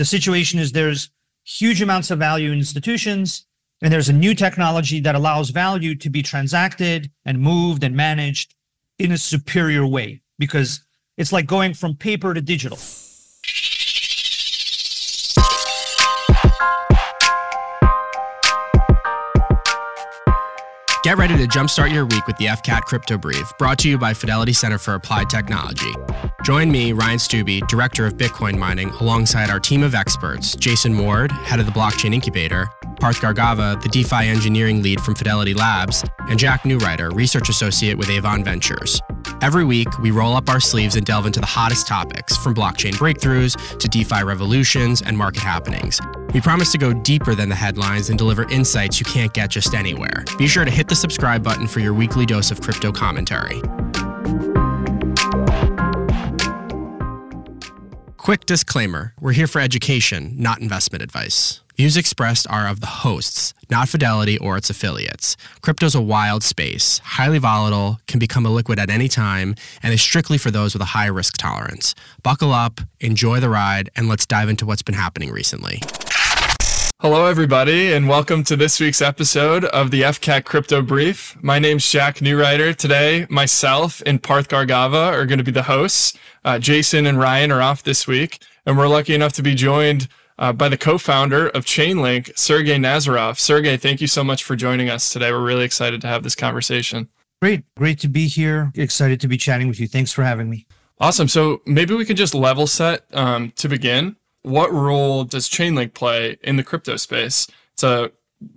The situation is there's huge amounts of value in institutions, and there's a new technology that allows value to be transacted and moved and managed in a superior way because it's like going from paper to digital. Get ready to jumpstart your week with the FCAT Crypto Brief, brought to you by Fidelity Center for Applied Technology. Join me, Ryan Stubbe, Director of Bitcoin Mining, alongside our team of experts Jason Ward, Head of the Blockchain Incubator, Parth Gargava, the DeFi Engineering Lead from Fidelity Labs, and Jack Newrider, Research Associate with Avon Ventures. Every week, we roll up our sleeves and delve into the hottest topics, from blockchain breakthroughs to DeFi revolutions and market happenings. We promise to go deeper than the headlines and deliver insights you can't get just anywhere. Be sure to hit the subscribe button for your weekly dose of crypto commentary. Quick disclaimer we're here for education, not investment advice. Views expressed are of the hosts, not Fidelity or its affiliates. Crypto's a wild space, highly volatile, can become illiquid at any time, and is strictly for those with a high risk tolerance. Buckle up, enjoy the ride, and let's dive into what's been happening recently. Hello, everybody, and welcome to this week's episode of the FCAT Crypto Brief. My name's Jack Newrider. Today, myself and Parth Gargava are going to be the hosts. Uh, Jason and Ryan are off this week, and we're lucky enough to be joined uh, by the co-founder of Chainlink, Sergey Nazarov. Sergey, thank you so much for joining us today. We're really excited to have this conversation. Great, great to be here. Excited to be chatting with you. Thanks for having me. Awesome. So maybe we could just level set um, to begin. What role does Chainlink play in the crypto space? to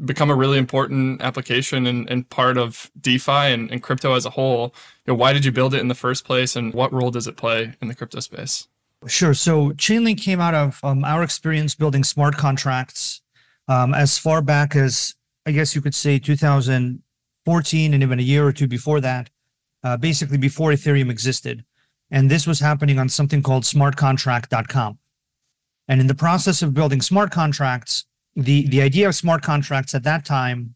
become a really important application and, and part of DeFi and, and crypto as a whole. You know, why did you build it in the first place, and what role does it play in the crypto space? Sure. So Chainlink came out of um, our experience building smart contracts um, as far back as I guess you could say 2014 and even a year or two before that, uh, basically before Ethereum existed. And this was happening on something called smartcontract.com. And in the process of building smart contracts, the, the idea of smart contracts at that time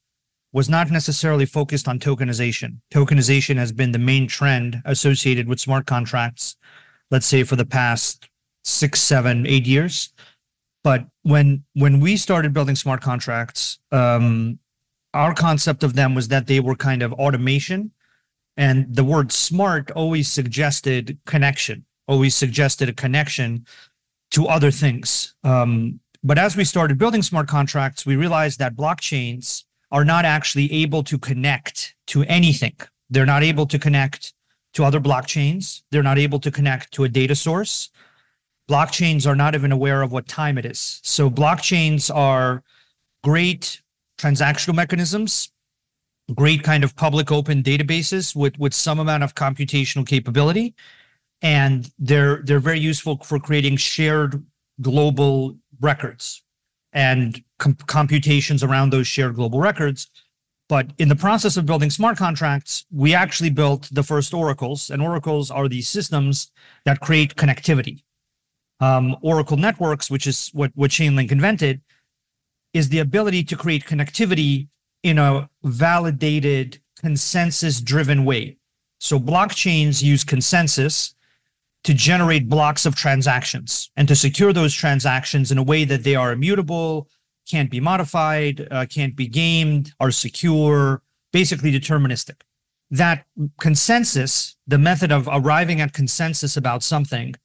was not necessarily focused on tokenization. Tokenization has been the main trend associated with smart contracts let's say for the past six, seven, eight years. But when when we started building smart contracts, um, our concept of them was that they were kind of automation, and the word smart always suggested connection, always suggested a connection to other things. Um, but as we started building smart contracts, we realized that blockchains are not actually able to connect to anything. They're not able to connect to other blockchains. They're not able to connect to a data source. Blockchains are not even aware of what time it is. So blockchains are great transactional mechanisms, great kind of public open databases with, with some amount of computational capability. And they're they're very useful for creating shared global records and com- computations around those shared global records but in the process of building smart contracts, we actually built the first oracles, and oracles are these systems that create connectivity. Um, Oracle networks, which is what, what Chainlink invented, is the ability to create connectivity in a validated, consensus driven way. So blockchains use consensus to generate blocks of transactions and to secure those transactions in a way that they are immutable, can't be modified, uh, can't be gamed, are secure, basically deterministic. That consensus, the method of arriving at consensus about something,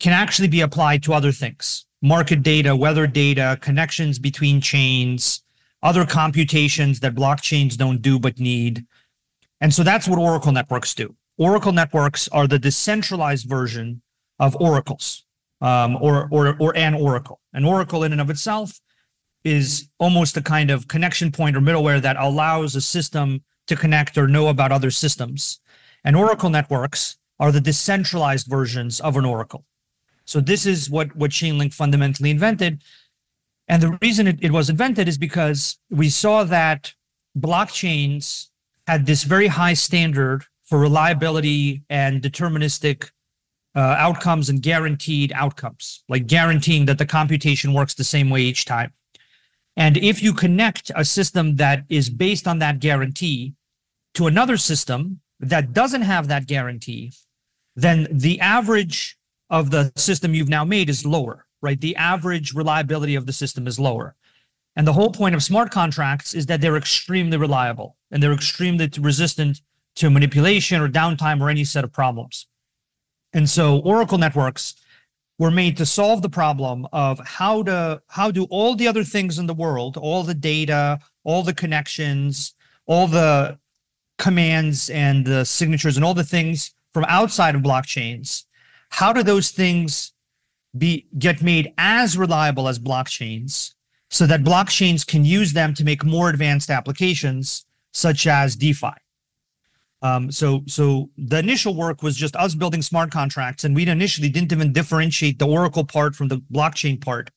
can actually be applied to other things market data, weather data, connections between chains, other computations that blockchains don't do but need. And so that's what Oracle networks do. Oracle networks are the decentralized version of oracles um, or, or, or an oracle. An oracle in and of itself is almost a kind of connection point or middleware that allows a system to connect or know about other systems. And Oracle networks are the decentralized versions of an Oracle. So this is what, what Chainlink fundamentally invented. And the reason it, it was invented is because we saw that blockchains had this very high standard for reliability and deterministic uh, outcomes and guaranteed outcomes, like guaranteeing that the computation works the same way each time. And if you connect a system that is based on that guarantee to another system that doesn't have that guarantee, then the average of the system you've now made is lower, right? The average reliability of the system is lower. And the whole point of smart contracts is that they're extremely reliable and they're extremely resistant to manipulation or downtime or any set of problems. And so Oracle networks were made to solve the problem of how to how do all the other things in the world, all the data, all the connections, all the commands and the signatures and all the things from outside of blockchains, how do those things be get made as reliable as blockchains so that blockchains can use them to make more advanced applications such as DeFi. Um, so, so the initial work was just us building smart contracts, and we initially didn't even differentiate the Oracle part from the blockchain part,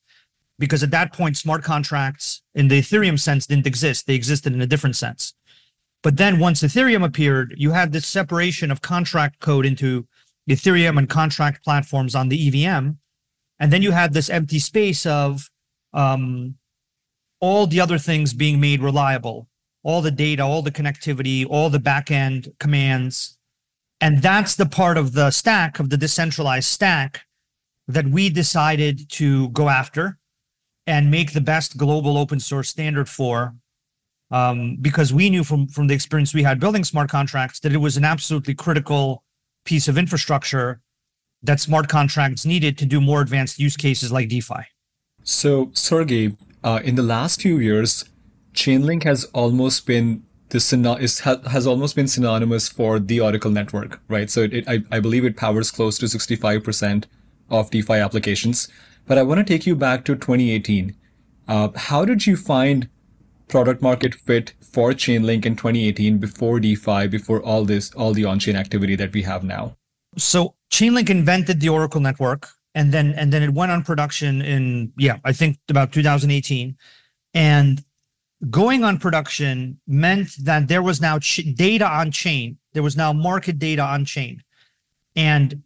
because at that point, smart contracts in the Ethereum sense didn't exist; they existed in a different sense. But then, once Ethereum appeared, you had this separation of contract code into Ethereum and contract platforms on the EVM, and then you had this empty space of um, all the other things being made reliable, all the data, all the connectivity, all the backend commands. And that's the part of the stack, of the decentralized stack, that we decided to go after and make the best global open source standard for. Um, because we knew from, from the experience we had building smart contracts that it was an absolutely critical piece of infrastructure that smart contracts needed to do more advanced use cases like DeFi. So, Sergey, uh, in the last few years, Chainlink has almost been this is, has almost been synonymous for the Oracle network, right? So it, it, I, I believe it powers close to 65% of DeFi applications. But I want to take you back to 2018. Uh, how did you find product market fit for Chainlink in 2018 before DeFi, before all this, all the on-chain activity that we have now? So Chainlink invented the Oracle network and then and then it went on production in yeah i think about 2018 and going on production meant that there was now ch- data on chain. There was now market data on chain. And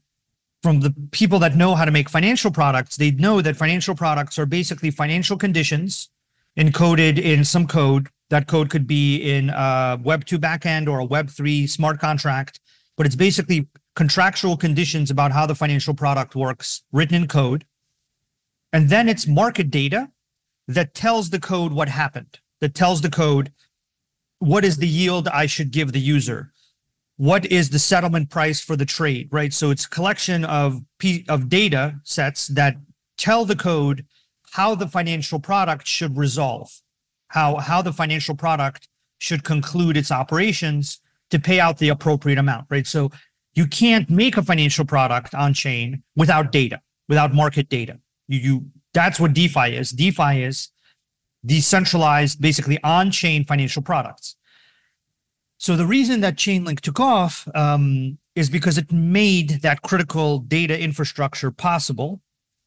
from the people that know how to make financial products they know that financial products are basically financial conditions encoded in some code. That code could be in a web 2 backend or a web 3 smart contract but it's basically contractual conditions about how the financial product works written in code. And then it's market data that tells the code what happened, that tells the code what is the yield I should give the user, what is the settlement price for the trade, right? So it's a collection of of data sets that tell the code how the financial product should resolve, how how the financial product should conclude its operations to pay out the appropriate amount, right? So you can't make a financial product on chain without data, without market data. You, you that's what DeFi is. DeFi is decentralized, basically on-chain financial products. So the reason that Chainlink took off um, is because it made that critical data infrastructure possible,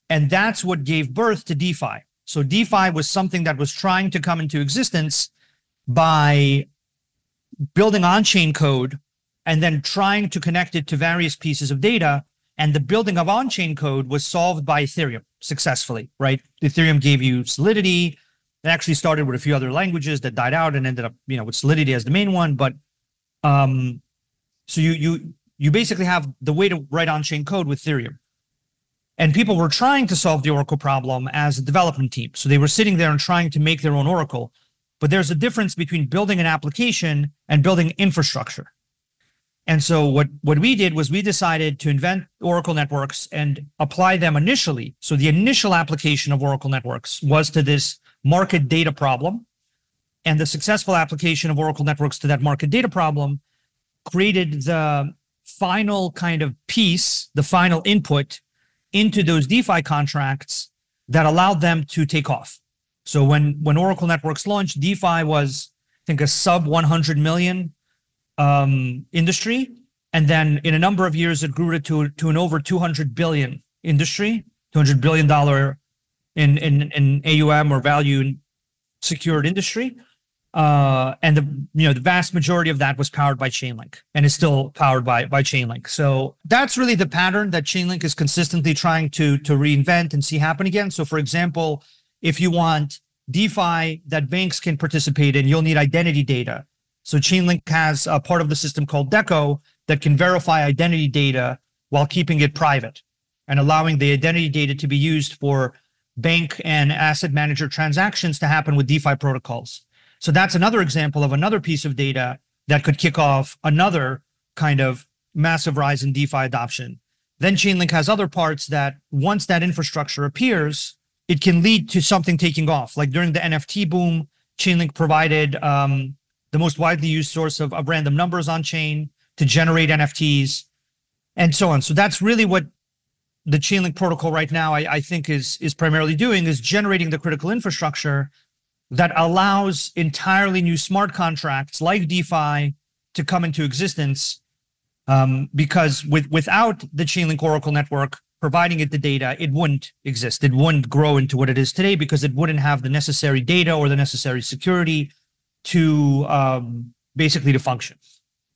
and that's what gave birth to DeFi. So DeFi was something that was trying to come into existence by building on-chain code and then trying to connect it to various pieces of data. And the building of on chain code was solved by Ethereum successfully, right? Ethereum gave you Solidity. It actually started with a few other languages that died out and ended up, you know, with Solidity as the main one. But um, so you you you basically have the way to write on chain code with Ethereum. And people were trying to solve the Oracle problem as a development team. So they were sitting there and trying to make their own Oracle. But there's a difference between building an application and building infrastructure. And so what, what we did was we decided to invent Oracle networks and apply them initially. So the initial application of Oracle networks was to this market data problem. And the successful application of Oracle networks to that market data problem created the final kind of piece, the final input into those DeFi contracts that allowed them to take off. So when, when Oracle networks launched, DeFi was, I think, a sub 100 million um, industry. And then in a number of years, it grew to, to an over 200 billion industry, 200 billion dollar in, in, in AUM or value secured industry. Uh, and the you know the vast majority of that was powered by Chainlink and is still powered by by Chainlink. So that's really the pattern that Chainlink is consistently trying to to reinvent and see happen again. So for example, if you want DeFi that banks can participate in, you'll need identity data. So Chainlink has a part of the system called Deco that can verify identity data while keeping it private and allowing the identity data to be used for bank and asset manager transactions to happen with DeFi protocols. So that's another example of another piece of data that could kick off another kind of massive rise in DeFi adoption. Then Chainlink has other parts that once that infrastructure appears, it can lead to something taking off. Like during the NFT boom, Chainlink provided um, the most widely used source of, of random numbers on chain to generate NFTs and so on. So that's really what the Chainlink protocol right now, I, I think, is is primarily doing is generating the critical infrastructure that allows entirely new smart contracts like DeFi to come into existence. Um, because with without the Chainlink Oracle network providing it the data, it wouldn't exist. It wouldn't grow into what it is today because it wouldn't have the necessary data or the necessary security to um, basically to function.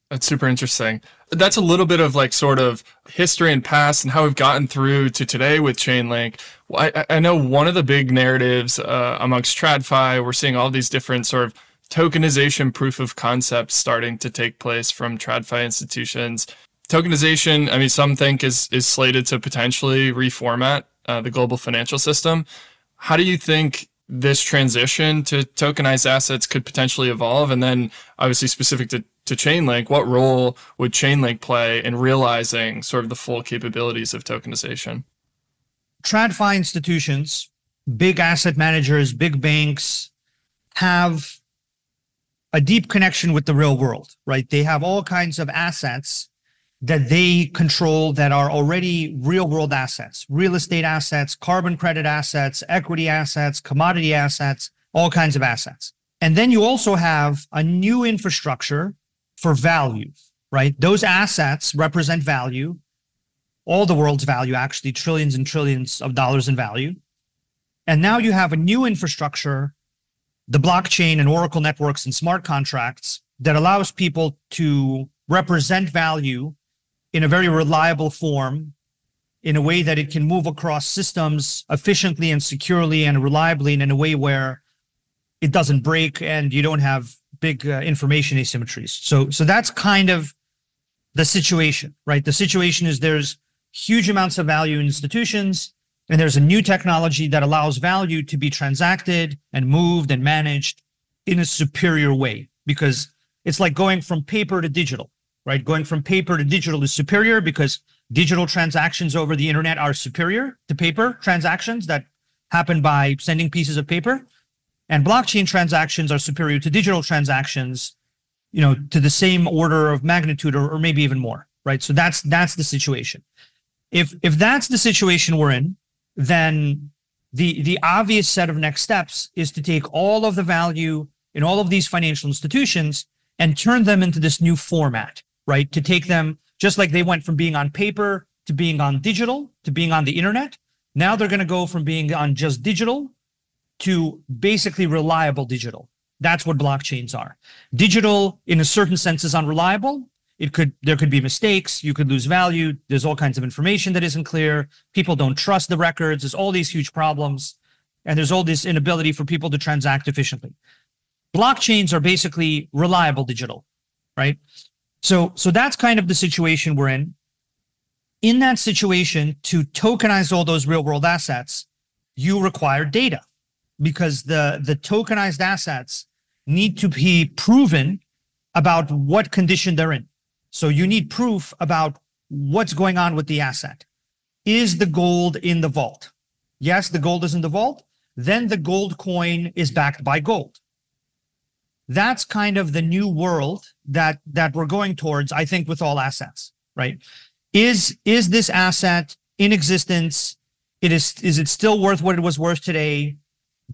That's super interesting. That's a little bit of like sort of history and past and how we've gotten through to today with Chainlink. I, I know one of the big narratives uh, amongst TradFi, we're seeing all these different sort of tokenization proof of concepts starting to take place from TradFi institutions. Tokenization, I mean, some think is is slated to potentially reformat uh, the global financial system. How do you think this transition to tokenized assets could potentially evolve? And then, obviously, specific to to Chainlink, what role would Chainlink play in realizing sort of the full capabilities of tokenization? TradFi institutions, big asset managers, big banks have a deep connection with the real world, right? They have all kinds of assets that they control that are already real world assets, real estate assets, carbon credit assets, equity assets, commodity assets, all kinds of assets. And then you also have a new infrastructure for value, right? Those assets represent value, all the world's value, actually, trillions and trillions of dollars in value. And now you have a new infrastructure, the blockchain and Oracle networks and smart contracts that allows people to represent value in a very reliable form in a way that it can move across systems efficiently and securely and reliably and in a way where it doesn't break and you don't have big uh, information asymmetries. So so that's kind of the situation, right? The situation is there's huge amounts of value in institutions and there's a new technology that allows value to be transacted and moved and managed in a superior way because it's like going from paper to digital, right? Going from paper to digital is superior because digital transactions over the internet are superior to paper transactions that happen by sending pieces of paper. And blockchain transactions are superior to digital transactions you know to the same order of magnitude or, or maybe even more right? So that's that's the situation. If if that's the situation we're in then the the obvious set of next steps is to take all of the value in all of these financial institutions and turn them into this new format right to take them just like they went from being on paper to being on digital to being on the internet now they're going to go from being on just digital to basically reliable digital. That's what blockchains are. Digital, in a certain sense, is unreliable. It could there could be mistakes. You could lose value. There's all kinds of information that isn't clear. People don't trust the records. There's all these huge problems, and there's all this inability for people to transact efficiently. Blockchains are basically reliable digital, right? So so that's kind of the situation we're in. In that situation, to tokenize all those real world assets, you require data because the the tokenized assets need to be proven about what condition they're in. So you need proof about what's going on with the asset. Is the gold in the vault? Yes, the gold is in the vault. Then the gold coin is backed by gold. That's kind of the new world that that we're going towards, I think, with all assets, right? Is is this asset in existence? It is is it still worth what it was worth today?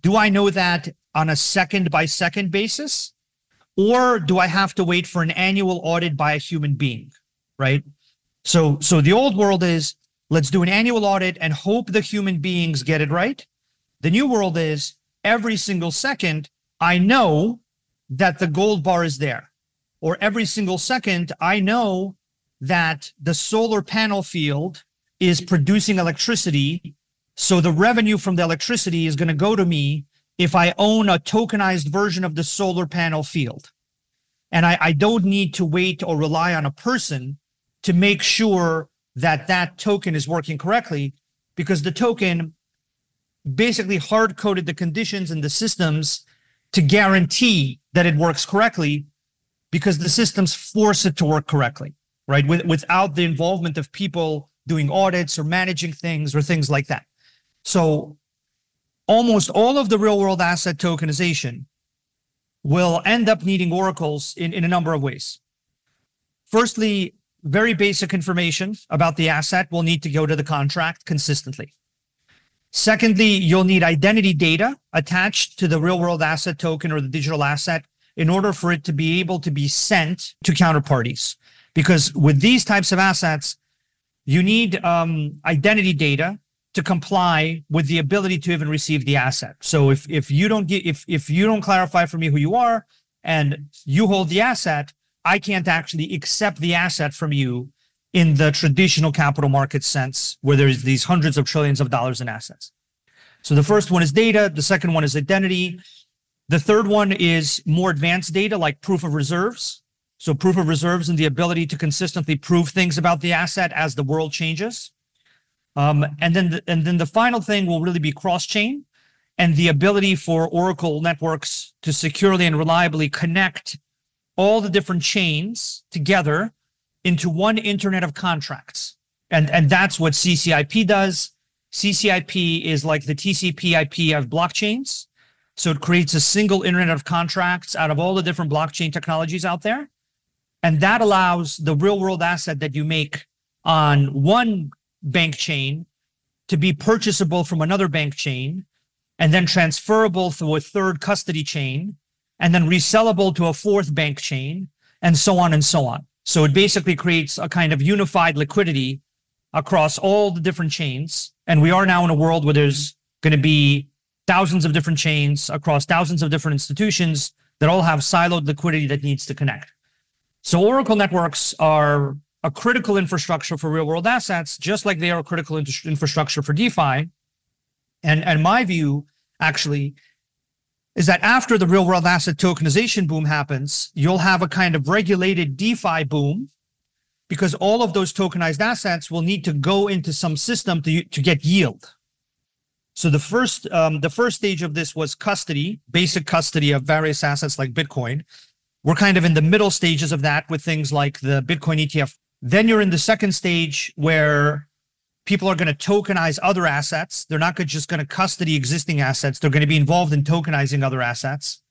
Do I know that on a second by second basis? Or do I have to wait for an annual audit by a human being? Right. So, so the old world is let's do an annual audit and hope the human beings get it right. The new world is every single second, I know that the gold bar is there. Or every single second, I know that the solar panel field is producing electricity so the revenue from the electricity is going to go to me if I own a tokenized version of the solar panel field. And I, I don't need to wait or rely on a person to make sure that that token is working correctly because the token basically hard coded the conditions and the systems to guarantee that it works correctly because the systems force it to work correctly, right? With, without the involvement of people doing audits or managing things or things like that. So almost all of the real world asset tokenization will end up needing oracles in, in a number of ways. Firstly, very basic information about the asset will need to go to the contract consistently. Secondly, you'll need identity data attached to the real world asset token or the digital asset in order for it to be able to be sent to counterparties. Because with these types of assets, you need um, identity data to comply with the ability to even receive the asset. So if if you don't get if if you don't clarify for me who you are and you hold the asset, I can't actually accept the asset from you in the traditional capital market sense, where there's these hundreds of trillions of dollars in assets. So the first one is data. The second one is identity. The third one is more advanced data like proof of reserves. So proof of reserves and the ability to consistently prove things about the asset as the world changes. Um, and then the, and then the final thing will really be cross chain and the ability for Oracle networks to securely and reliably connect all the different chains together into one internet of contracts. And, and that's what CCIP does. CCIP is like the TCP IP of blockchains. So it creates a single internet of contracts out of all the different blockchain technologies out there. And that allows the real world asset that you make on one bank chain to be purchasable from another bank chain and then transferable through a third custody chain and then resellable to a fourth bank chain and so on and so on. So it basically creates a kind of unified liquidity across all the different chains. And we are now in a world where there's going to be thousands of different chains across thousands of different institutions that all have siloed liquidity that needs to connect. So Oracle networks are a critical infrastructure for real world assets, just like they are a critical infrastructure for DeFi. And, and my view actually is that after the real world asset tokenization boom happens, you'll have a kind of regulated DeFi boom because all of those tokenized assets will need to go into some system to, to get yield. So the first um, the first stage of this was custody, basic custody of various assets like Bitcoin. We're kind of in the middle stages of that with things like the Bitcoin ETF. Then you're in the second stage where people are going to tokenize other assets. They're not just going to custody existing assets. They're going to be involved in tokenizing other assets.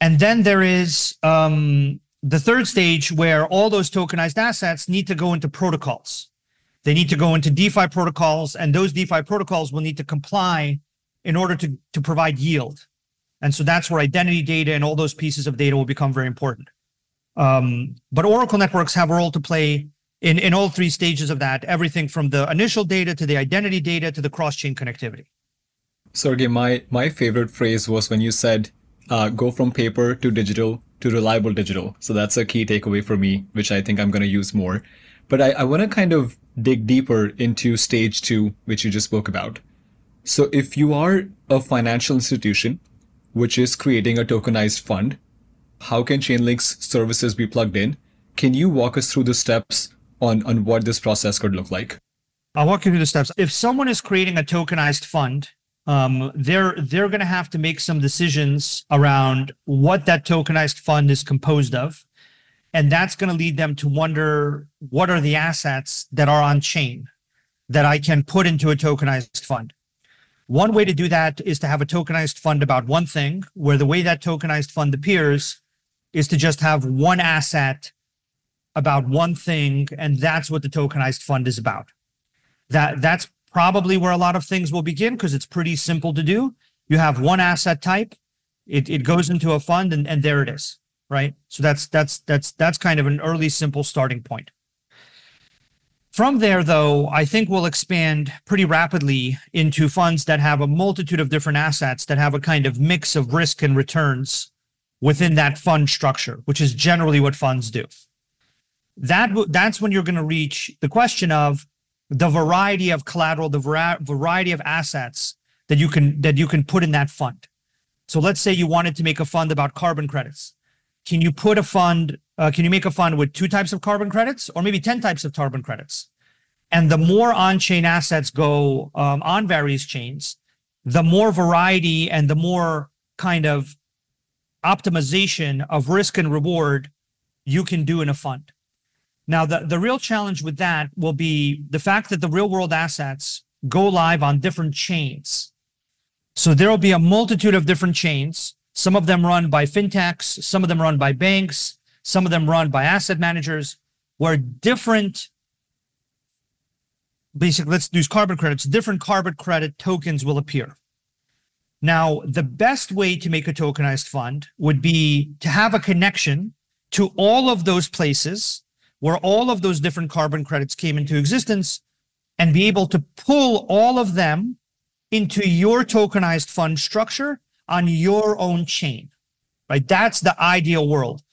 And then there is um, the third stage where all those tokenized assets need to go into protocols. They need to go into DeFi protocols, and those DeFi protocols will need to comply in order to, to provide yield. And so that's where identity data and all those pieces of data will become very important. Um, but Oracle networks have a role to play in, in all three stages of that, everything from the initial data to the identity data to the cross-chain connectivity. Sergey, my, my favorite phrase was when you said, uh, go from paper to digital to reliable digital. So that's a key takeaway for me, which I think I'm going to use more. But I, I want to kind of dig deeper into stage two, which you just spoke about. So if you are a financial institution, which is creating a tokenized fund, how can Chainlink's services be plugged in? Can you walk us through the steps on, on what this process could look like? I'll walk you through the steps. If someone is creating a tokenized fund, um, they're they're going to have to make some decisions around what that tokenized fund is composed of, and that's going to lead them to wonder what are the assets that are on chain that I can put into a tokenized fund. One way to do that is to have a tokenized fund about one thing, where the way that tokenized fund appears is to just have one asset about one thing, and that's what the tokenized fund is about. That that's probably where a lot of things will begin because it's pretty simple to do. You have one asset type, it, it goes into a fund, and, and there it is, right? So that's that's that's that's kind of an early simple starting point. From there, though, I think we'll expand pretty rapidly into funds that have a multitude of different assets that have a kind of mix of risk and returns within that fund structure, which is generally what funds do that that's when you're going to reach the question of the variety of collateral, the variety of assets that you can that you can put in that fund. So let's say you wanted to make a fund about carbon credits. Can you put a fund? Uh, can you make a fund with two types of carbon credits, or maybe ten types of carbon credits? And the more on chain assets go um, on various chains, the more variety and the more kind of optimization of risk and reward you can do in a fund. Now, the, the real challenge with that will be the fact that the real world assets go live on different chains. So there will be a multitude of different chains. Some of them run by fintechs, some of them run by banks, some of them run by asset managers, where different, basically, let's use carbon credits, different carbon credit tokens will appear. Now, the best way to make a tokenized fund would be to have a connection to all of those places where all of those different carbon credits came into existence and be able to pull all of them into your tokenized fund structure on your own chain, right? That's the ideal world.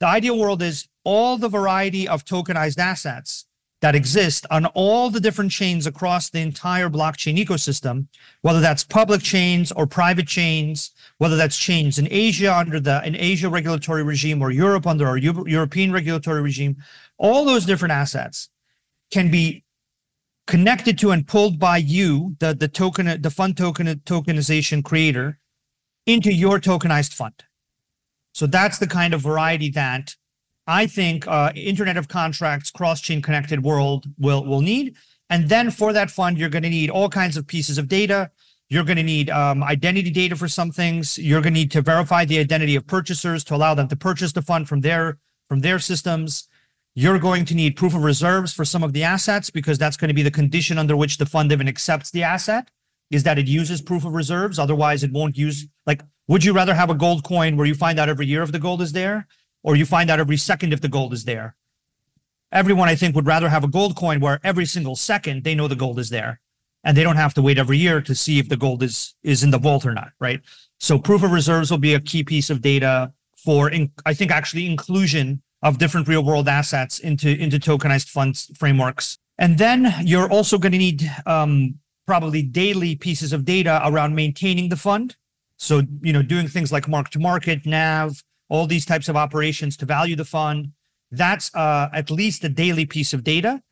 The ideal world is all the variety of tokenized assets that exist on all the different chains across the entire blockchain ecosystem, whether that's public chains or private chains, whether that's chains in Asia under the an Asia regulatory regime or Europe under our Euro- European regulatory regime, all those different assets can be connected to and pulled by you, the the token, the fund token tokenization creator, into your tokenized fund. So that's the kind of variety that I think uh, Internet of Contracts, cross-chain connected world will will need. And then for that fund, you're going to need all kinds of pieces of data. You're going to need um, identity data for some things. You're going to need to verify the identity of purchasers to allow them to purchase the fund from their from their systems. You're going to need proof of reserves for some of the assets because that's going to be the condition under which the fund even accepts the asset is that it uses proof of reserves. Otherwise, it won't use like. Would you rather have a gold coin where you find out every year if the gold is there, or you find out every second if the gold is there. Everyone, I think, would rather have a gold coin where every single second they know the gold is there and they don't have to wait every year to see if the gold is is in the vault or not, right? So proof of reserves will be a key piece of data for, in, I think, actually inclusion of different real world assets into into tokenized funds frameworks. And then you're also going to need um, probably daily pieces of data around maintaining the fund. So you know, doing things like mark to market, NAV, all these types of operations to value the fund. That's uh, at least a daily piece of data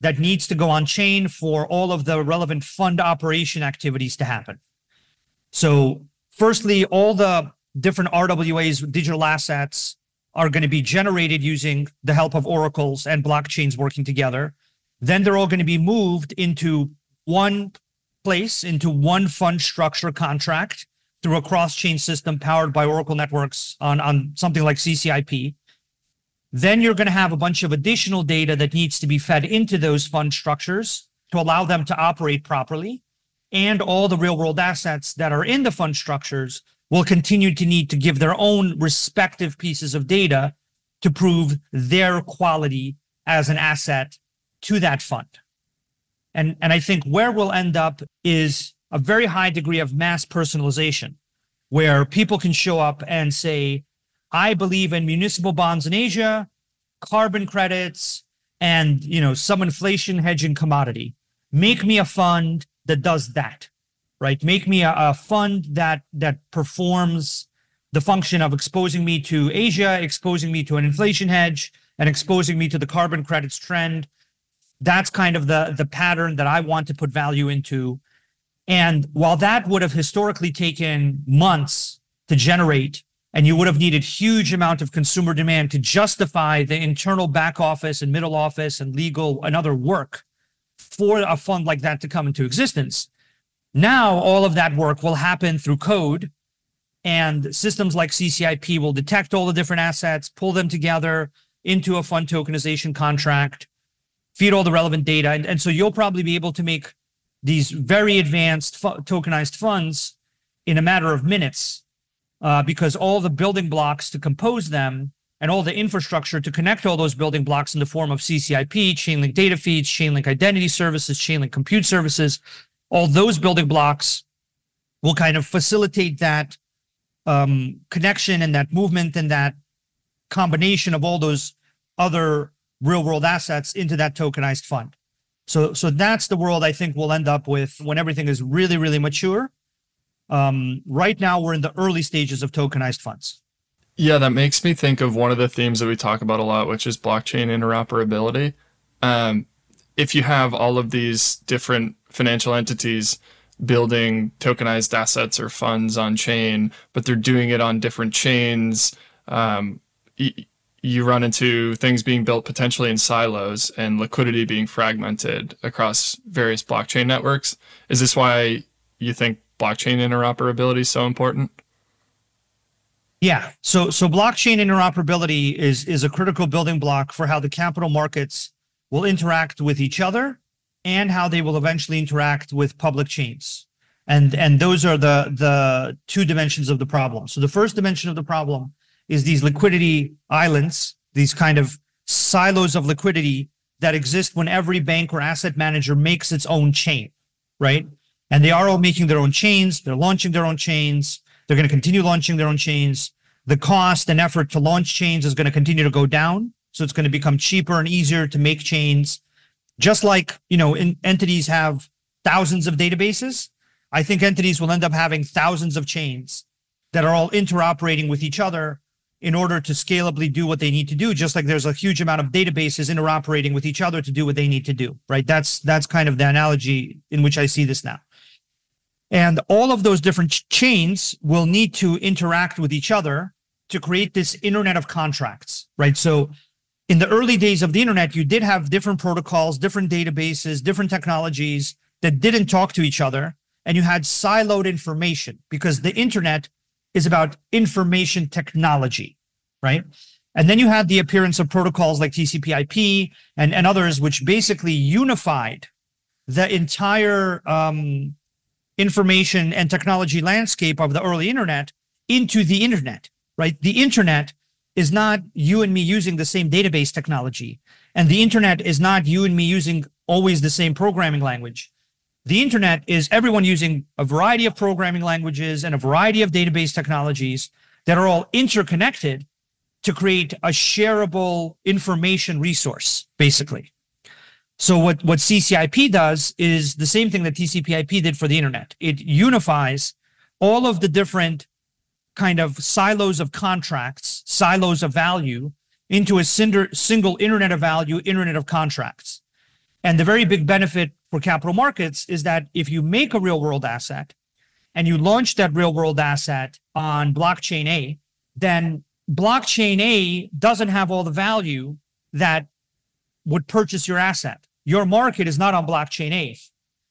that needs to go on chain for all of the relevant fund operation activities to happen. So, firstly, all the different RWAs, digital assets, are going to be generated using the help of oracles and blockchains working together. Then they're all going to be moved into one place, into one fund structure contract through a cross-chain system powered by Oracle networks on, on something like CCIP. Then you're going to have a bunch of additional data that needs to be fed into those fund structures to allow them to operate properly. And all the real world assets that are in the fund structures will continue to need to give their own respective pieces of data to prove their quality as an asset to that fund. And, and I think where we'll end up is a very high degree of mass personalization where people can show up and say, I believe in municipal bonds in Asia, carbon credits, and you know, some inflation hedging commodity. Make me a fund that does that, right? Make me a, a fund that that performs the function of exposing me to Asia, exposing me to an inflation hedge, and exposing me to the carbon credits trend. That's kind of the the pattern that I want to put value into and while that would have historically taken months to generate, and you would have needed huge amount of consumer demand to justify the internal back office and middle office and legal and other work for a fund like that to come into existence. Now all of that work will happen through code and systems like CCIP will detect all the different assets, pull them together into a fund tokenization contract, feed all the relevant data. And, and so you'll probably be able to make these very advanced fu- tokenized funds in a matter of minutes uh, because all the building blocks to compose them and all the infrastructure to connect all those building blocks in the form of CCIP, Chainlink data feeds, Chainlink identity services, Chainlink compute services, all those building blocks will kind of facilitate that um, connection and that movement and that combination of all those other real world assets into that tokenized fund. So, so that's the world I think we'll end up with when everything is really, really mature. Um, right now, we're in the early stages of tokenized funds. Yeah, that makes me think of one of the themes that we talk about a lot, which is blockchain interoperability. Um, if you have all of these different financial entities building tokenized assets or funds on chain, but they're doing it on different chains, um, you run into things being built potentially in silos and liquidity being fragmented across various blockchain networks. Is this why you think blockchain interoperability is so important? Yeah. So so blockchain interoperability is is a critical building block for how the capital markets will interact with each other and how they will eventually interact with public chains. And and those are the the two dimensions of the problem. So the first dimension of the problem is these liquidity islands, these kind of silos of liquidity that exist when every bank or asset manager makes its own chain, right? And they are all making their own chains, they're launching their own chains, they're going to continue launching their own chains. The cost and effort to launch chains is going to continue to go down. So it's going to become cheaper and easier to make chains. Just like, you know, in, entities have thousands of databases, I think entities will end up having thousands of chains that are all interoperating with each other in order to scalably do what they need to do just like there's a huge amount of databases interoperating with each other to do what they need to do right that's that's kind of the analogy in which i see this now and all of those different ch- chains will need to interact with each other to create this internet of contracts, right? So in the early days of the internet, you did have different protocols, different databases, different technologies that didn't talk to each other. And you had siloed information because the internet is about information technology, right? And then you had the appearance of protocols like TCP IP and, and others, which basically unified the entire um, information and technology landscape of the early internet into the internet, right? The internet is not you and me using the same database technology. And the internet is not you and me using always the same programming language. The internet is everyone using a variety of programming languages and a variety of database technologies that are all interconnected to create a shareable information resource, basically. So what, what CCIP does is the same thing that TCP/IP did for the internet. It unifies all of the different kind of silos of contracts, silos of value into a single internet of value, internet of contracts. And the very big benefit for capital markets is that if you make a real world asset and you launch that real world asset on blockchain A, then blockchain A doesn't have all the value that would purchase your asset. Your market is not on blockchain A.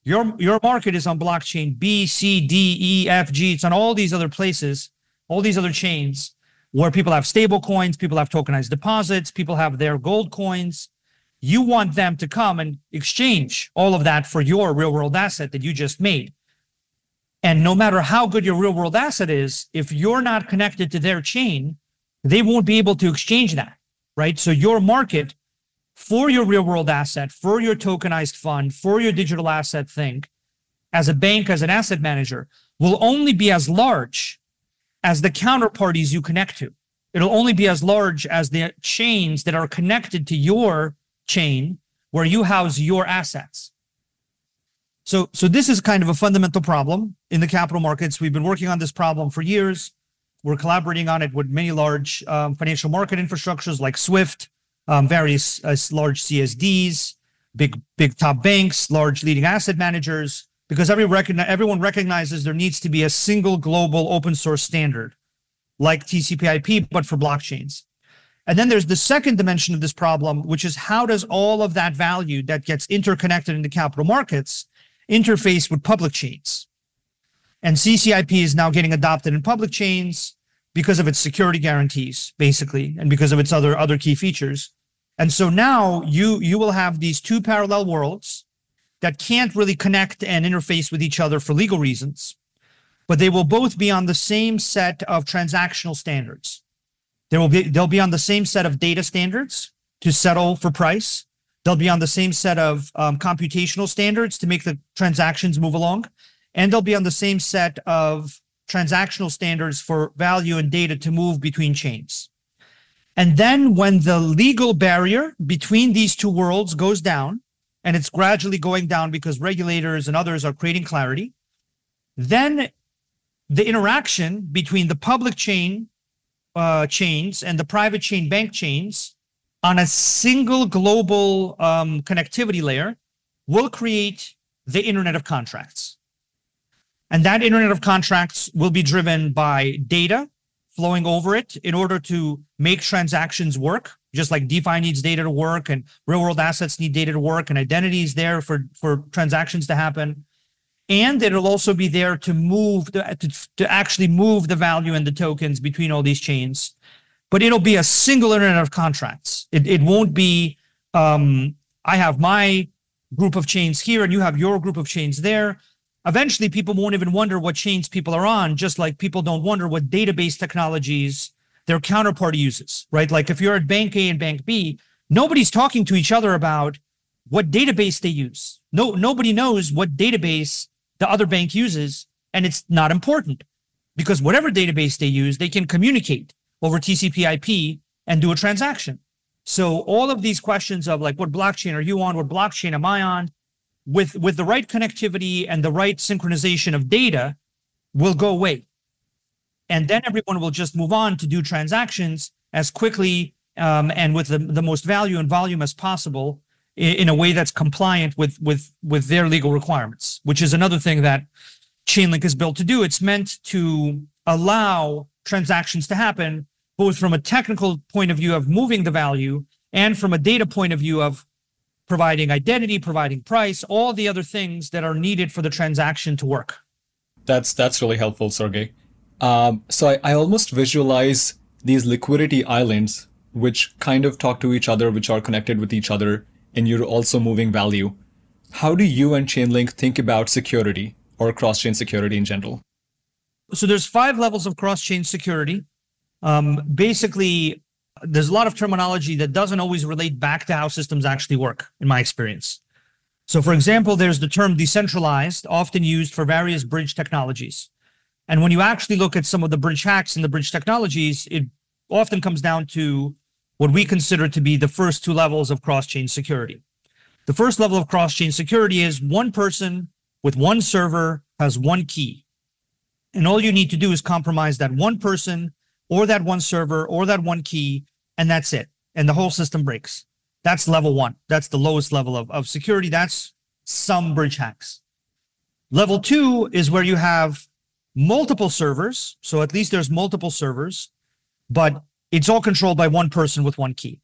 Your, your market is on blockchain B, C, D, E, F, G. It's on all these other places, all these other chains where people have stable coins, people have tokenized deposits, people have their gold coins. You want them to come and exchange all of that for your real world asset that you just made. And no matter how good your real world asset is, if you're not connected to their chain, they won't be able to exchange that, right? So your market for your real world asset, for your tokenized fund, for your digital asset thing, as a bank, as an asset manager, will only be as large as the counterparties you connect to. It'll only be as large as the chains that are connected to your chain where you house your assets. So, so this is kind of a fundamental problem in the capital markets. We've been working on this problem for years. We're collaborating on it with many large um, financial market infrastructures like SWIFT, um, various uh, large CSDs, big big top banks, large leading asset managers, because every everyone recognizes there needs to be a single global open source standard like TCP/IP, but for blockchains. And then there's the second dimension of this problem, which is how does all of that value that gets interconnected into capital markets interface with public chains? And CCIP is now getting adopted in public chains because of its security guarantees, basically, and because of its other other key features. And so now you you will have these two parallel worlds that can't really connect and interface with each other for legal reasons, but they will both be on the same set of transactional standards. They will be they'll be on the same set of data standards to settle for price. They'll be on the same set of um, computational standards to make the transactions move along, and they'll be on the same set of transactional standards for value and data to move between chains. And then when the legal barrier between these two worlds goes down, and it's gradually going down because regulators and others are creating clarity, then the interaction between the public chain uh, chains and the private chain bank chains on a single global um, connectivity layer will create the Internet of Contracts. And that Internet of Contracts will be driven by data flowing over it in order to make transactions work, just like DeFi needs data to work and real world assets need data to work and identities there for, for transactions to happen. And it'll also be there to move, the, to, to actually move the value and the tokens between all these chains. But it'll be a single Internet of Contracts. It, it won't be, um, I have my group of chains here and you have your group of chains there eventually people won't even wonder what chains people are on, just like people don't wonder what database technologies their counterpart uses, right? Like if you're at bank A and bank B, nobody's talking to each other about what database they use. No, nobody knows what database the other bank uses, and it's not important because whatever database they use, they can communicate over TCP/IP and do a transaction. So all of these questions of like, what blockchain are you on? What blockchain am I on? With with the right connectivity and the right synchronization of data will go away. And then everyone will just move on to do transactions as quickly um, and with the, the most value and volume as possible in, in, a way that's compliant with with with their legal requirements which is another thing that chainlink is built to do. It's meant to allow transactions to happen both from a technical point of view of moving the value and from a data point of view of providing identity, providing price, all the other things that are needed for the transaction to work. That's that's really helpful, Sergey. Um, so I, I almost visualize these liquidity islands, which kind of talk to each other, which are connected with each other, and you're also moving value. How do you and Chainlink think about security or cross-chain security in general? So there's five levels of cross-chain security. Um, basically, there's a lot of terminology that doesn't always relate back to how systems actually work, in my experience. So, for example, there's the term decentralized, often used for various bridge technologies. And when you actually look at some of the bridge hacks and the bridge technologies, it often comes down to what we consider to be the first two levels of cross chain security. The first level of cross chain security is one person with one server has one key. And all you need to do is compromise that one person or that one server or that one key and that's it. And the whole system breaks. That's level one. That's the lowest level of, of security. That's some bridge hacks. Level two is where you have multiple servers. So at least there's multiple servers, but it's all controlled by one person with one key.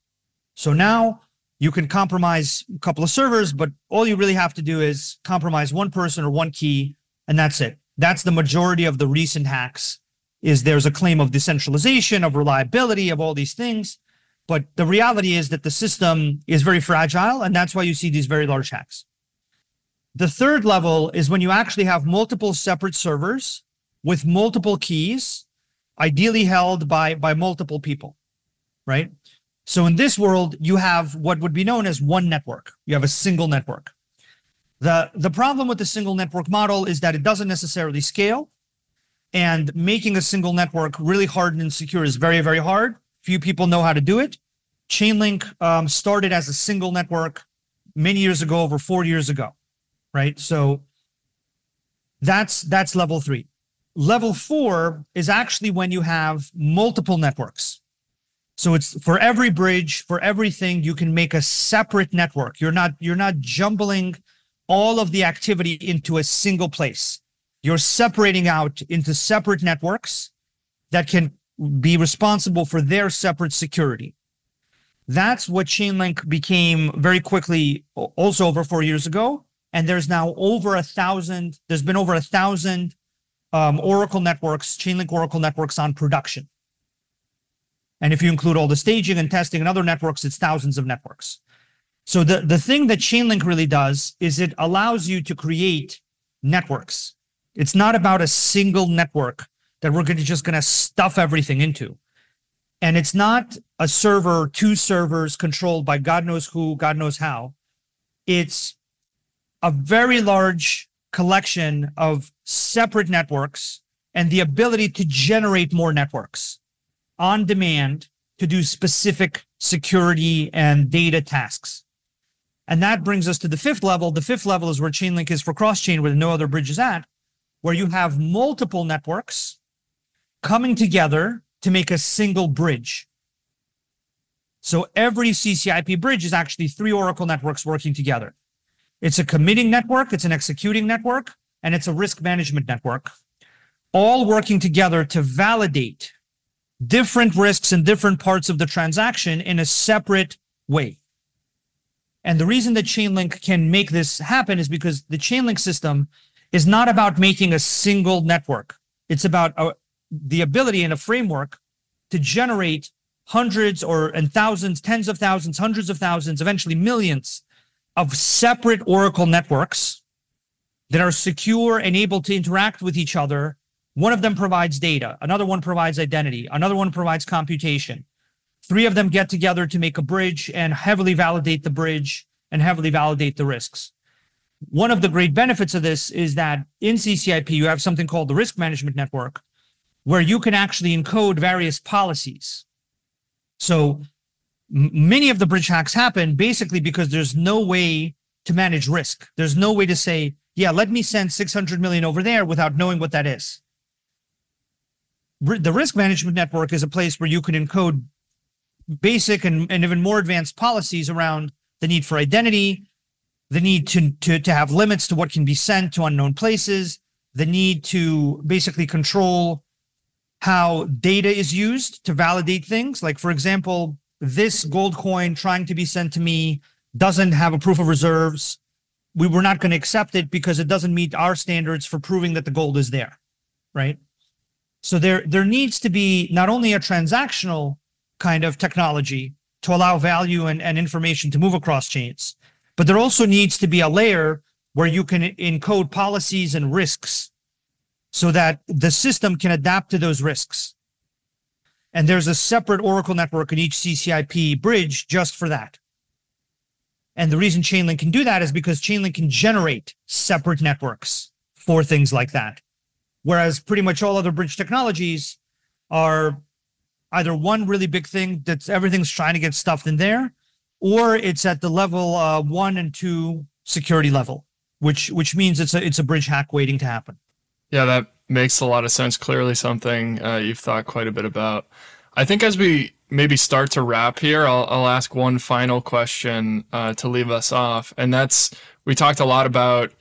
So now you can compromise a couple of servers, but all you really have to do is compromise one person or one key, and that's it. That's the majority of the recent hacks is there's a claim of decentralization, of reliability, of all these things. But the reality is that the system is very fragile, and that's why you see these very large hacks. The third level is when you actually have multiple separate servers with multiple keys, ideally held by, by multiple people, right? So in this world, you have what would be known as one network. You have a single network. The, the problem with the single network model is that it doesn't necessarily scale and making a single network really hard and secure is very, very hard. Few people know how to do it. Chainlink um, started as a single network many years ago, over four years ago, right? So that's that's level three. Level four is actually when you have multiple networks. So it's for every bridge, for everything, you can make a separate network. You're not you're not jumbling all of the activity into a single place you're separating out into separate networks that can be responsible for their separate security. That's what Chainlink became very quickly, also over four years ago. And there's now over a thousand, there's been over a thousand um, Oracle networks, Chainlink Oracle networks on production. And if you include all the staging and testing and other networks, it's thousands of networks. So the, the thing that Chainlink really does is it allows you to create networks it's not about a single network that we're gonna, just going to stuff everything into. And it's not a server, two servers controlled by God knows who, God knows how. It's a very large collection of separate networks and the ability to generate more networks on demand to do specific security and data tasks. And that brings us to the fifth level. The fifth level is where Chainlink is for cross chain, where no other bridge is at where you have multiple networks coming together to make a single bridge. So every CCIP bridge is actually three Oracle networks working together. It's a committing network, it's an executing network, and it's a risk management network, all working together to validate different risks in different parts of the transaction in a separate way. And the reason that Chainlink can make this happen is because the Chainlink system is not about making a single network. It's about uh, the ability in a framework to generate hundreds or and thousands, tens of thousands, hundreds of thousands, eventually millions of separate Oracle networks that are secure and able to interact with each other. One of them provides data, another one provides identity, another one provides computation. Three of them get together to make a bridge and heavily validate the bridge and heavily validate the risks. One of the great benefits of this is that in CCIP, you have something called the risk management network, where you can actually encode various policies. So many of the bridge hacks happen basically because there's no way to manage risk. There's no way to say, yeah, let me send 600 million over there without knowing what that is. The risk management network is a place where you can encode basic and, and even more advanced policies around the need for identity, the need to, to, to have limits to what can be sent to unknown places, the need to basically control how data is used to validate things. Like, for example, this gold coin trying to be sent to me doesn't have a proof of reserves. We were not going to accept it because it doesn't meet our standards for proving that the gold is there, right? So there there needs to be not only a transactional kind of technology to allow value and, and information to move across chains, but there also needs to be a layer where you can encode policies and risks so that the system can adapt to those risks. And there's a separate Oracle network in each CCIP bridge just for that. And the reason Chainlink can do that is because Chainlink can generate separate networks for things like that. Whereas pretty much all other bridge technologies are either one really big thing that's everything's trying to get stuffed in there, or it's at the level uh, one and two security level, which which means it's a it's a bridge hack waiting to happen. Yeah, that makes a lot of sense. Clearly, something uh, you've thought quite a bit about. I think as we maybe start to wrap here, I'll, I'll ask one final question uh, to leave us off, and that's we talked a lot about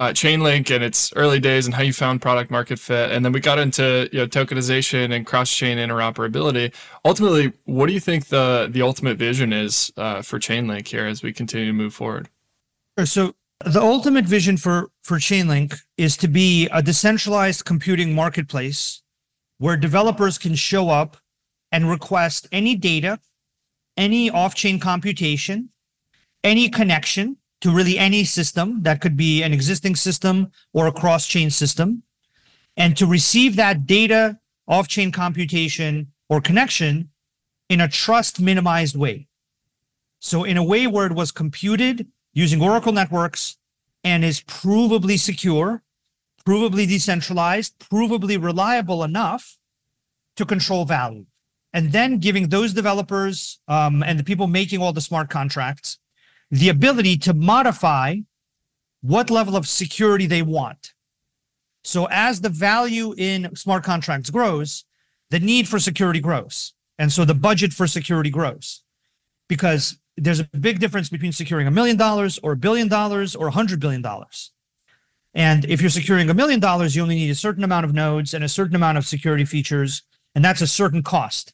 uh, Chainlink and its early days and how you found product market fit, and then we got into you know tokenization and cross chain interoperability. Ultimately, what do you think the the ultimate vision is uh, for Chainlink here as we continue to move forward? So the ultimate vision for for Chainlink is to be a decentralized computing marketplace where developers can show up and request any data, any off-chain computation, any connection to really any system that could be an existing system or a cross-chain system and to receive that data, off-chain computation or connection in a trust minimized way. So in a way where it was computed using Oracle networks and is provably secure, provably decentralized, provably reliable enough to control value. And then giving those developers um, and the people making all the smart contracts the ability to modify what level of security they want. So as the value in smart contracts grows, the need for security grows. And so the budget for security grows because there's a big difference between securing a million dollars or a billion dollars or a hundred billion dollars. And if you're securing a million dollars, you only need a certain amount of nodes and a certain amount of security features, and that's a certain cost.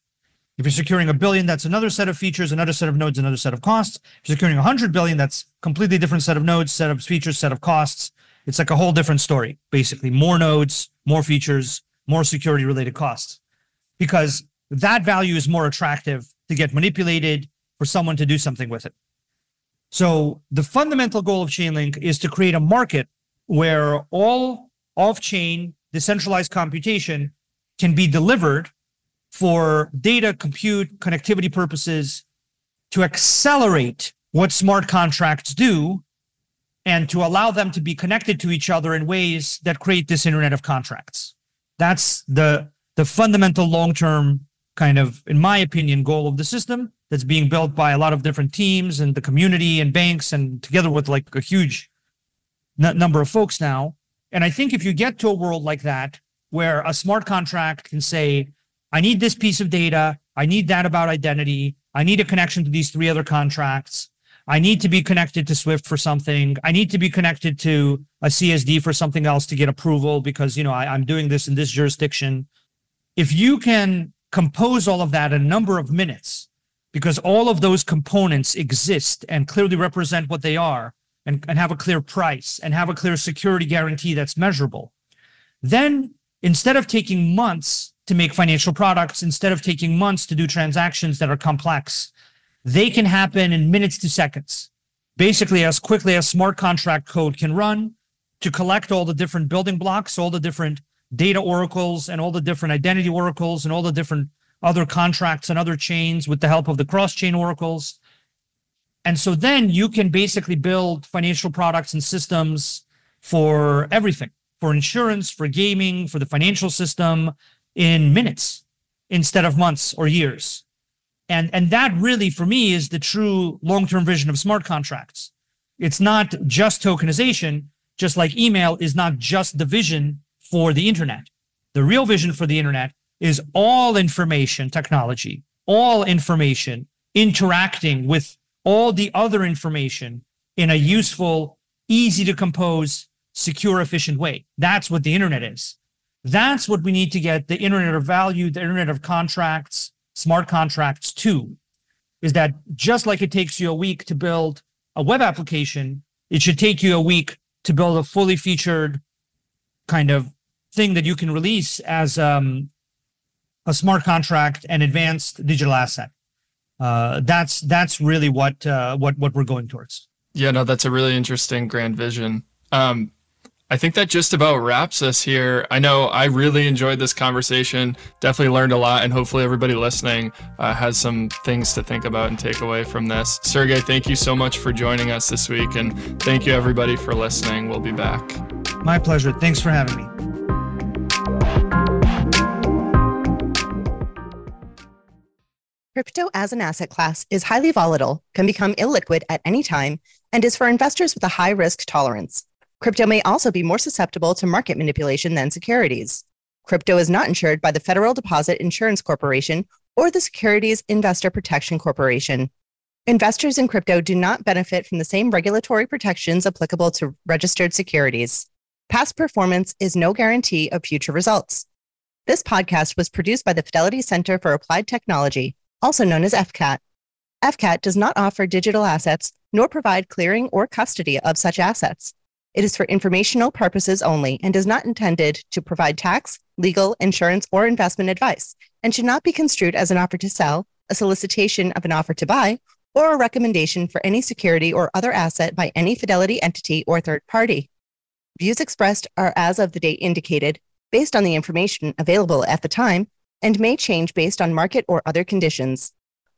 If you're securing a billion, that's another set of features, another set of nodes, another set of costs. If you're securing a hundred billion, that's completely different set of nodes, set of features, set of costs. It's like a whole different story, basically. More nodes, more features, more security related costs. Because that value is more attractive to get manipulated for someone to do something with it. So the fundamental goal of Chainlink is to create a market where all off-chain decentralized computation can be delivered for data, compute, connectivity purposes to accelerate what smart contracts do and to allow them to be connected to each other in ways that create this internet of contracts. That's the the fundamental long-term kind of in my opinion goal of the system that's being built by a lot of different teams and the community and banks and together with like a huge n- number of folks now. And I think if you get to a world like that, where a smart contract can say, I need this piece of data, I need that about identity, I need a connection to these three other contracts. I need to be connected to Swift for something. I need to be connected to a CSD for something else to get approval because, you know, I, I'm doing this in this jurisdiction. If you can compose all of that in a number of minutes, because all of those components exist and clearly represent what they are and, and have a clear price and have a clear security guarantee that's measurable, then instead of taking months to make financial products, instead of taking months to do transactions that are complex, they can happen in minutes to seconds. Basically, as quickly as smart contract code can run to collect all the different building blocks, all the different data oracles, and all the different identity oracles, and all the different other contracts and other chains with the help of the cross chain oracles. And so then you can basically build financial products and systems for everything for insurance, for gaming, for the financial system in minutes instead of months or years. And, and that really, for me, is the true long term vision of smart contracts. It's not just tokenization, just like email is not just the vision for the internet. The real vision for the internet is all information technology, all information interacting with all the other information in a useful, easy to compose, secure, efficient way. That's what the internet is. That's what we need to get the internet of value, the internet of contracts, smart contracts to. Is that just like it takes you a week to build a web application, it should take you a week to build a fully featured kind of thing that you can release as um, a smart contract and advanced digital asset. Uh, that's that's really what uh, what what we're going towards. Yeah, no, that's a really interesting grand vision. Um, I think that just about wraps us here. I know I really enjoyed this conversation, definitely learned a lot, and hopefully everybody listening uh, has some things to think about and take away from this. Sergey, thank you so much for joining us this week, and thank you everybody for listening. We'll be back. My pleasure. Thanks for having me. Crypto as an asset class is highly volatile, can become illiquid at any time, and is for investors with a high risk tolerance. Crypto may also be more susceptible to market manipulation than securities. Crypto is not insured by the Federal Deposit Insurance Corporation or the Securities Investor Protection Corporation. Investors in crypto do not benefit from the same regulatory protections applicable to registered securities. Past performance is no guarantee of future results. This podcast was produced by the Fidelity Center for Applied Technology, also known as FCAT. FCAT does not offer digital assets nor provide clearing or custody of such assets. It is for informational purposes only and is not intended to provide tax, legal, insurance, or investment advice, and should not be construed as an offer to sell, a solicitation of an offer to buy, or a recommendation for any security or other asset by any Fidelity entity or third party. Views expressed are as of the date indicated, based on the information available at the time, and may change based on market or other conditions.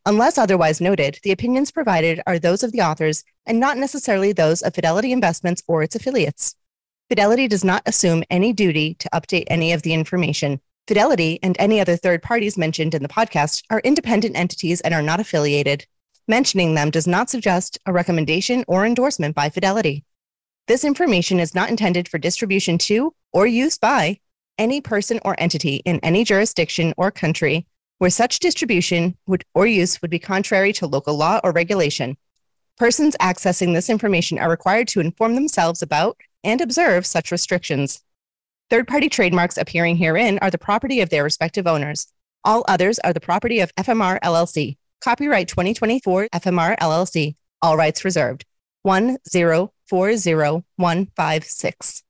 Unless otherwise noted, the opinions provided are those of the authors and not necessarily those of Fidelity Investments or its affiliates. Fidelity does not assume any duty to update any of the information. Fidelity and any other third parties mentioned in the podcast are independent entities and are not affiliated. Mentioning them does not suggest a recommendation or endorsement by Fidelity. This information is not intended for distribution to or use by any person or entity in any jurisdiction or country where such distribution would, or use would be contrary to local law or regulation. Persons accessing this information are required to inform themselves about and observe such restrictions. Third party trademarks appearing herein are the property of their respective owners. All others are the property of FMR LLC. Copyright 2024 FMR LLC. All rights reserved. 1040156.